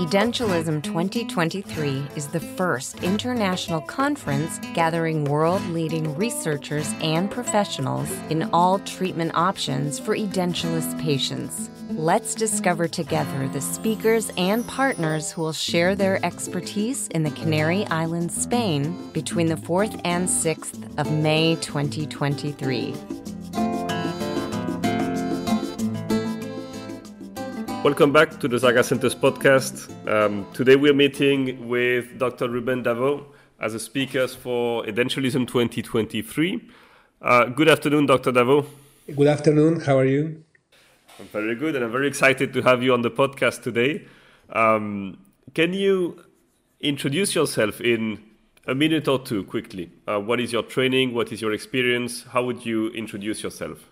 Edentulism 2023 is the first international conference gathering world leading researchers and professionals in all treatment options for edentulous patients. Let's discover together the speakers and partners who will share their expertise in the Canary Islands, Spain, between the 4th and 6th of May 2023. Welcome back to the Zaga Centers podcast. Um, today we're meeting with Dr. Rubén Davó as a speaker for Edentulism 2023. Uh, good afternoon, Dr. Davó. Good afternoon. How are you? I'm very good, and I'm very excited to have you on the podcast today. Um, can you introduce yourself in a minute or two quickly? Uh, what is your training? What is your experience? How would you introduce yourself?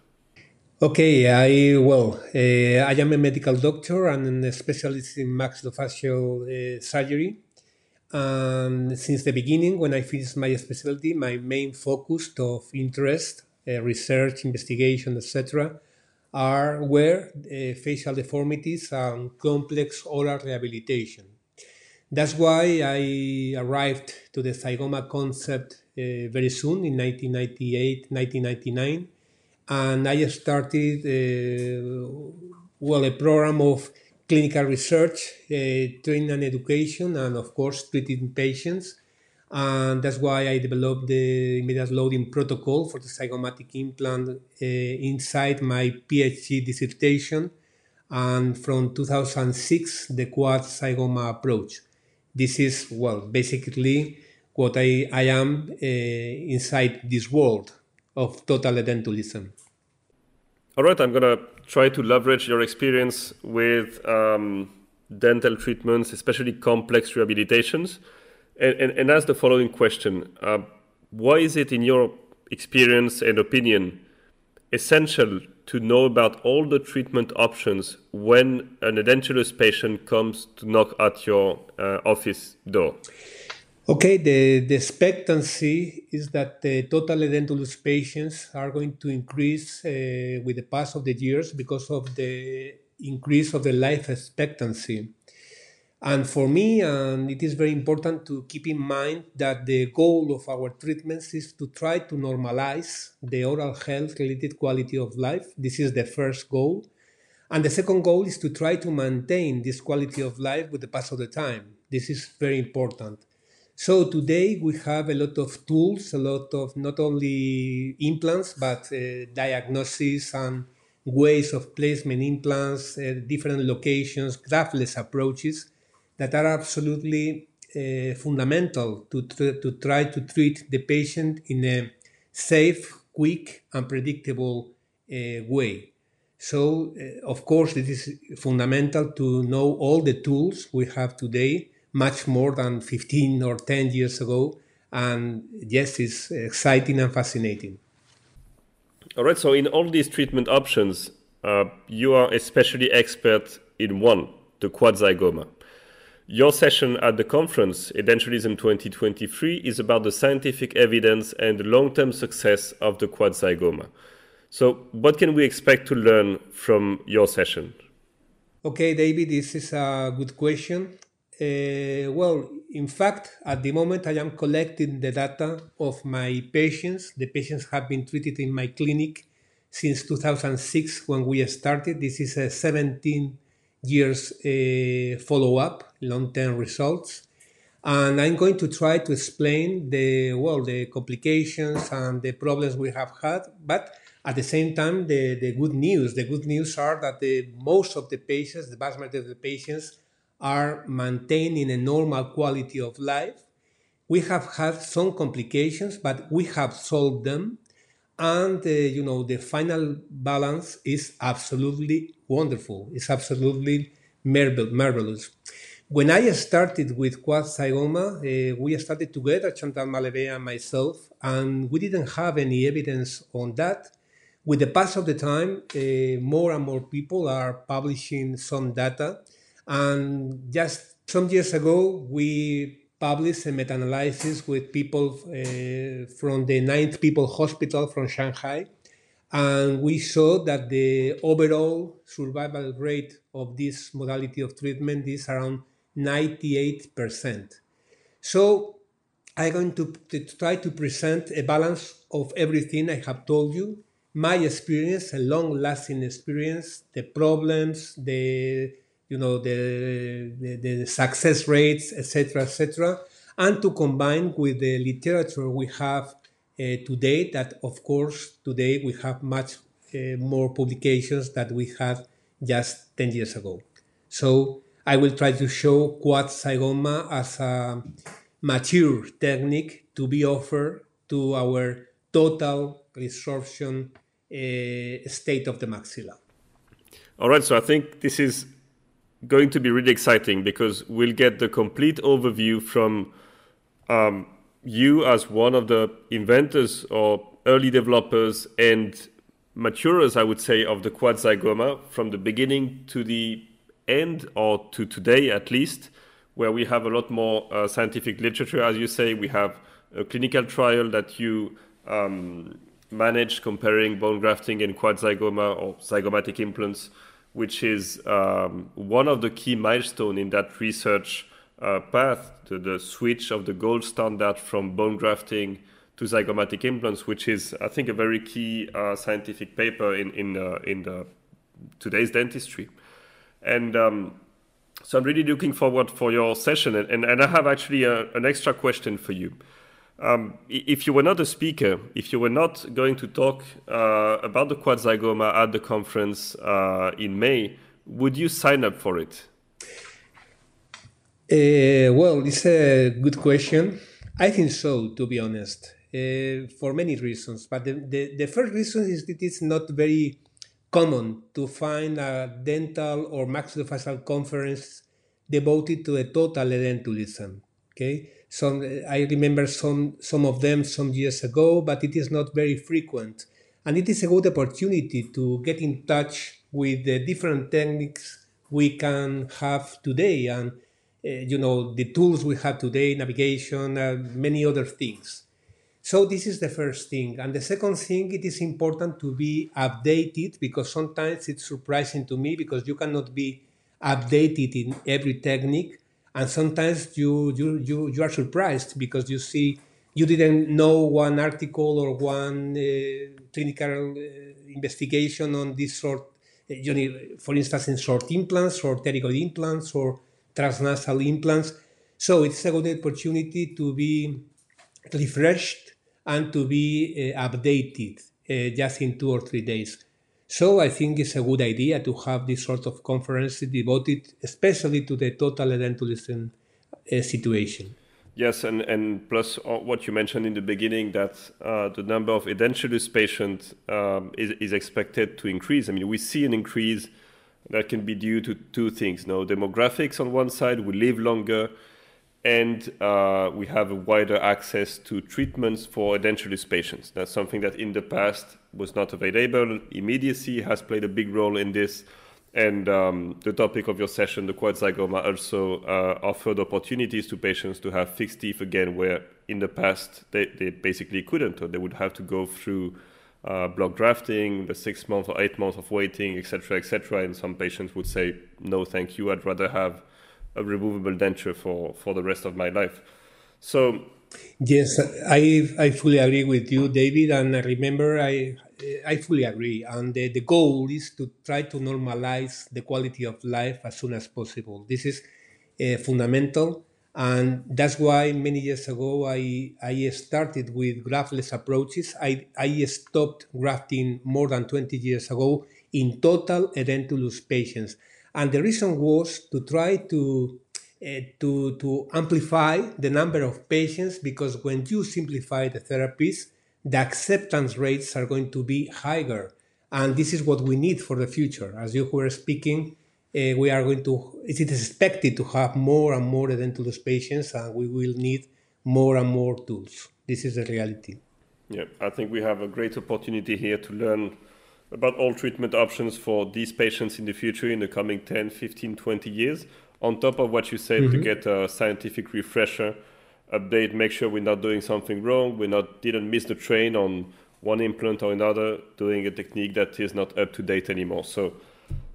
Okay, I well, uh, I am a medical doctor and a specialist in maxillofacial uh, surgery. And since the beginning, when I finished my specialty, my main focus of interest, uh, research, investigation, etc., are were facial deformities and complex oral rehabilitation. That's why I arrived to the zygoma concept very soon in 1998, 1999 and I started uh, well a program of clinical research, uh, training and education, and of course treating patients. And that's why I developed the immediate loading protocol for the zygomatic implant uh, inside my PhD dissertation. And from 2006, the quad zygoma approach. This is, well, basically what I, I am uh, inside this world of total edentulism. All right, I'm going to try to leverage your experience with um, dental treatments, especially complex rehabilitations, and, and, and ask the following question uh, Why is it, in your experience and opinion, essential to know about all the treatment options when an edentulous patient comes to knock at your uh, office door? Okay, the, the expectancy is that the total edentulous patients are going to increase uh, with the pass of the years because of the increase of the life expectancy. And for me, and it is very important to keep in mind that the goal of our treatments is to try to normalize the oral health related quality of life. This is the first goal. And the second goal is to try to maintain this quality of life with the pass of the time. This is very important. So today we have a lot of tools, a lot of not only implants, but uh, diagnosis and ways of placement implants, uh, different locations, graftless approaches that are absolutely uh, fundamental to, to, to try to treat the patient in a safe, quick, and predictable uh, way. So, uh, of course, it is fundamental to know all the tools we have today much more than 15 or 10 years ago. And yes, it's exciting and fascinating. All right. So, in all these treatment options, uh, you are especially expert in one, the quad zygoma. Your session at the conference, Edentulism 2023, is about the scientific evidence and the long term success of the quad zygoma. So, what can we expect to learn from your session? Okay, David, this is a good question. Uh, well, in fact, at the moment I am collecting the data of my patients. The patients have been treated in my clinic since 2006 when we started. This is a 17 years uh, follow up, long term results. And I'm going to try to explain the well, the complications and the problems we have had, but at the same time, the, the good news. The good news are that the most of the patients, the vast majority of the patients, are maintaining a normal quality of life. We have had some complications, but we have solved them. And, uh, you know, the final balance is absolutely wonderful. It's absolutely marvelous. When I started with quad uh, we started together, Chantal Malevez and myself, and we didn't have any evidence on that. With the pass of the time, uh, more and more people are publishing some data and just some years ago, we published a meta analysis with people uh, from the Ninth People Hospital from Shanghai. And we saw that the overall survival rate of this modality of treatment is around 98%. So I'm going to, to try to present a balance of everything I have told you my experience, a long-lasting experience, the problems, the you know the the, the success rates, etc., etc., and to combine with the literature we have uh, today. That of course today we have much uh, more publications that we had just ten years ago. So I will try to show quad zygoma as a mature technique to be offered to our total resorption uh, state of the maxilla. All right, so I think this is going to be really exciting because we'll get the complete overview from um, you as one of the inventors or early developers and maturers, I would say, of the quad zygoma from the beginning to the end or to today at least, where we have a lot more uh, scientific literature. As you say, we have a clinical trial that you um, managed comparing bone grafting and quad zygoma or zygomatic implants, which is um, one of the key milestones in that research uh, path to the switch of the gold standard from bone grafting to zygomatic implants, which is, I think, a very key uh, scientific paper in in uh, in the today's dentistry. And um, so I'm really looking forward for your session, and, and, I have actually a, an extra question for you. Um, if you were not a speaker, if you were not going to talk uh, about the quad zygoma at the conference uh, in May, would you sign up for it? Uh, well, it's a good question. I think so, to be honest, uh, for many reasons. But the, the, the, first reason is that it's not very common to find a dental or maxillofacial conference devoted to a total edentulism. Okay? Some I remember some some of them some years ago, but it is not very frequent, and it is a good opportunity to get in touch with the different techniques we can have today, and uh, you know the tools we have today, navigation, uh, many other things. So this is the first thing, and the second thing, it is important to be updated because sometimes it's surprising to me because you cannot be updated in every technique and sometimes you you you, you are surprised because you see you didn't know one article or one uh, clinical uh, investigation on this sort you know, for instance in short implants or pterygoid implants or transnasal implants. So it's a good opportunity to be refreshed and to be uh, updated uh, just in two or three days so I think it's a good idea to have this sort of conference devoted especially to the total edentulism uh, situation. Yes, and, and plus uh, what you mentioned in the beginning that uh, the number of edentulous patients um, is, is expected to increase. I mean, we see an increase that can be due to two things. No, demographics on one side, we live longer, and uh, we have a wider access to treatments for edentulous patients. That's something that in the past was not available. Immediacy has played a big role in this. And um, the topic of your session, the quad zygoma, also uh, offered opportunities to patients to have fixed teeth again, where in the past they, they basically couldn't, or they would have to go through uh, block grafting, the six months or eight months of waiting, etc., etc. And some patients would say, no, thank you, I'd rather have a removable denture for, for the rest of my life. So yes, I I fully agree with you, David. And I remember, I I fully agree. And the, the goal is to try to normalize the quality of life as soon as possible. This is uh, fundamental. And that's why many years ago I, I started with graftless approaches. I, I stopped grafting more than 20 years ago in total edentulous patients. And the reason was to try to uh, to, to amplify the number of patients because when you simplify the therapies, the acceptance rates are going to be higher. And this is what we need for the future. As you were speaking, uh, we are going to, it is expected to have more and more edentulous patients, and we will need more and more tools. This is the reality. Yeah, I think we have a great opportunity here to learn about all treatment options for these patients in the future in the coming 10, 15, 20 years. On top of what you said, mm-hmm. to get a scientific refresher, update, make sure we're not doing something wrong, we not didn't miss the train on one implant or another, doing a technique that is not up to date anymore. So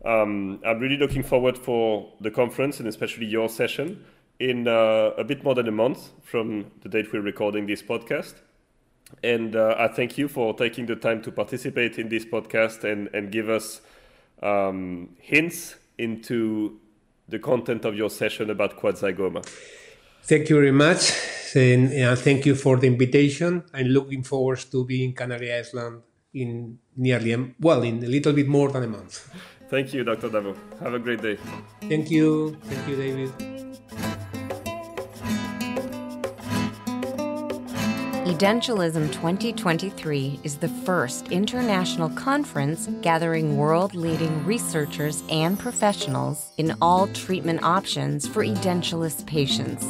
Um, I'm really looking forward for the conference and especially your session in uh, a bit more than a month from the date we're recording this podcast. And uh, I thank you for taking the time to participate in this podcast and, and give us um, hints into the content of your session about quadzygoma. Thank you very much. And thank you for the invitation. I'm looking forward to being Canary Island in nearly, well, in a little bit more than a month. Thank you, Dr. Davó. Have a great day. Thank you. Thank you, David. Edentulism 2023 is the first international conference gathering world leading researchers and professionals in all treatment options for edentulous patients.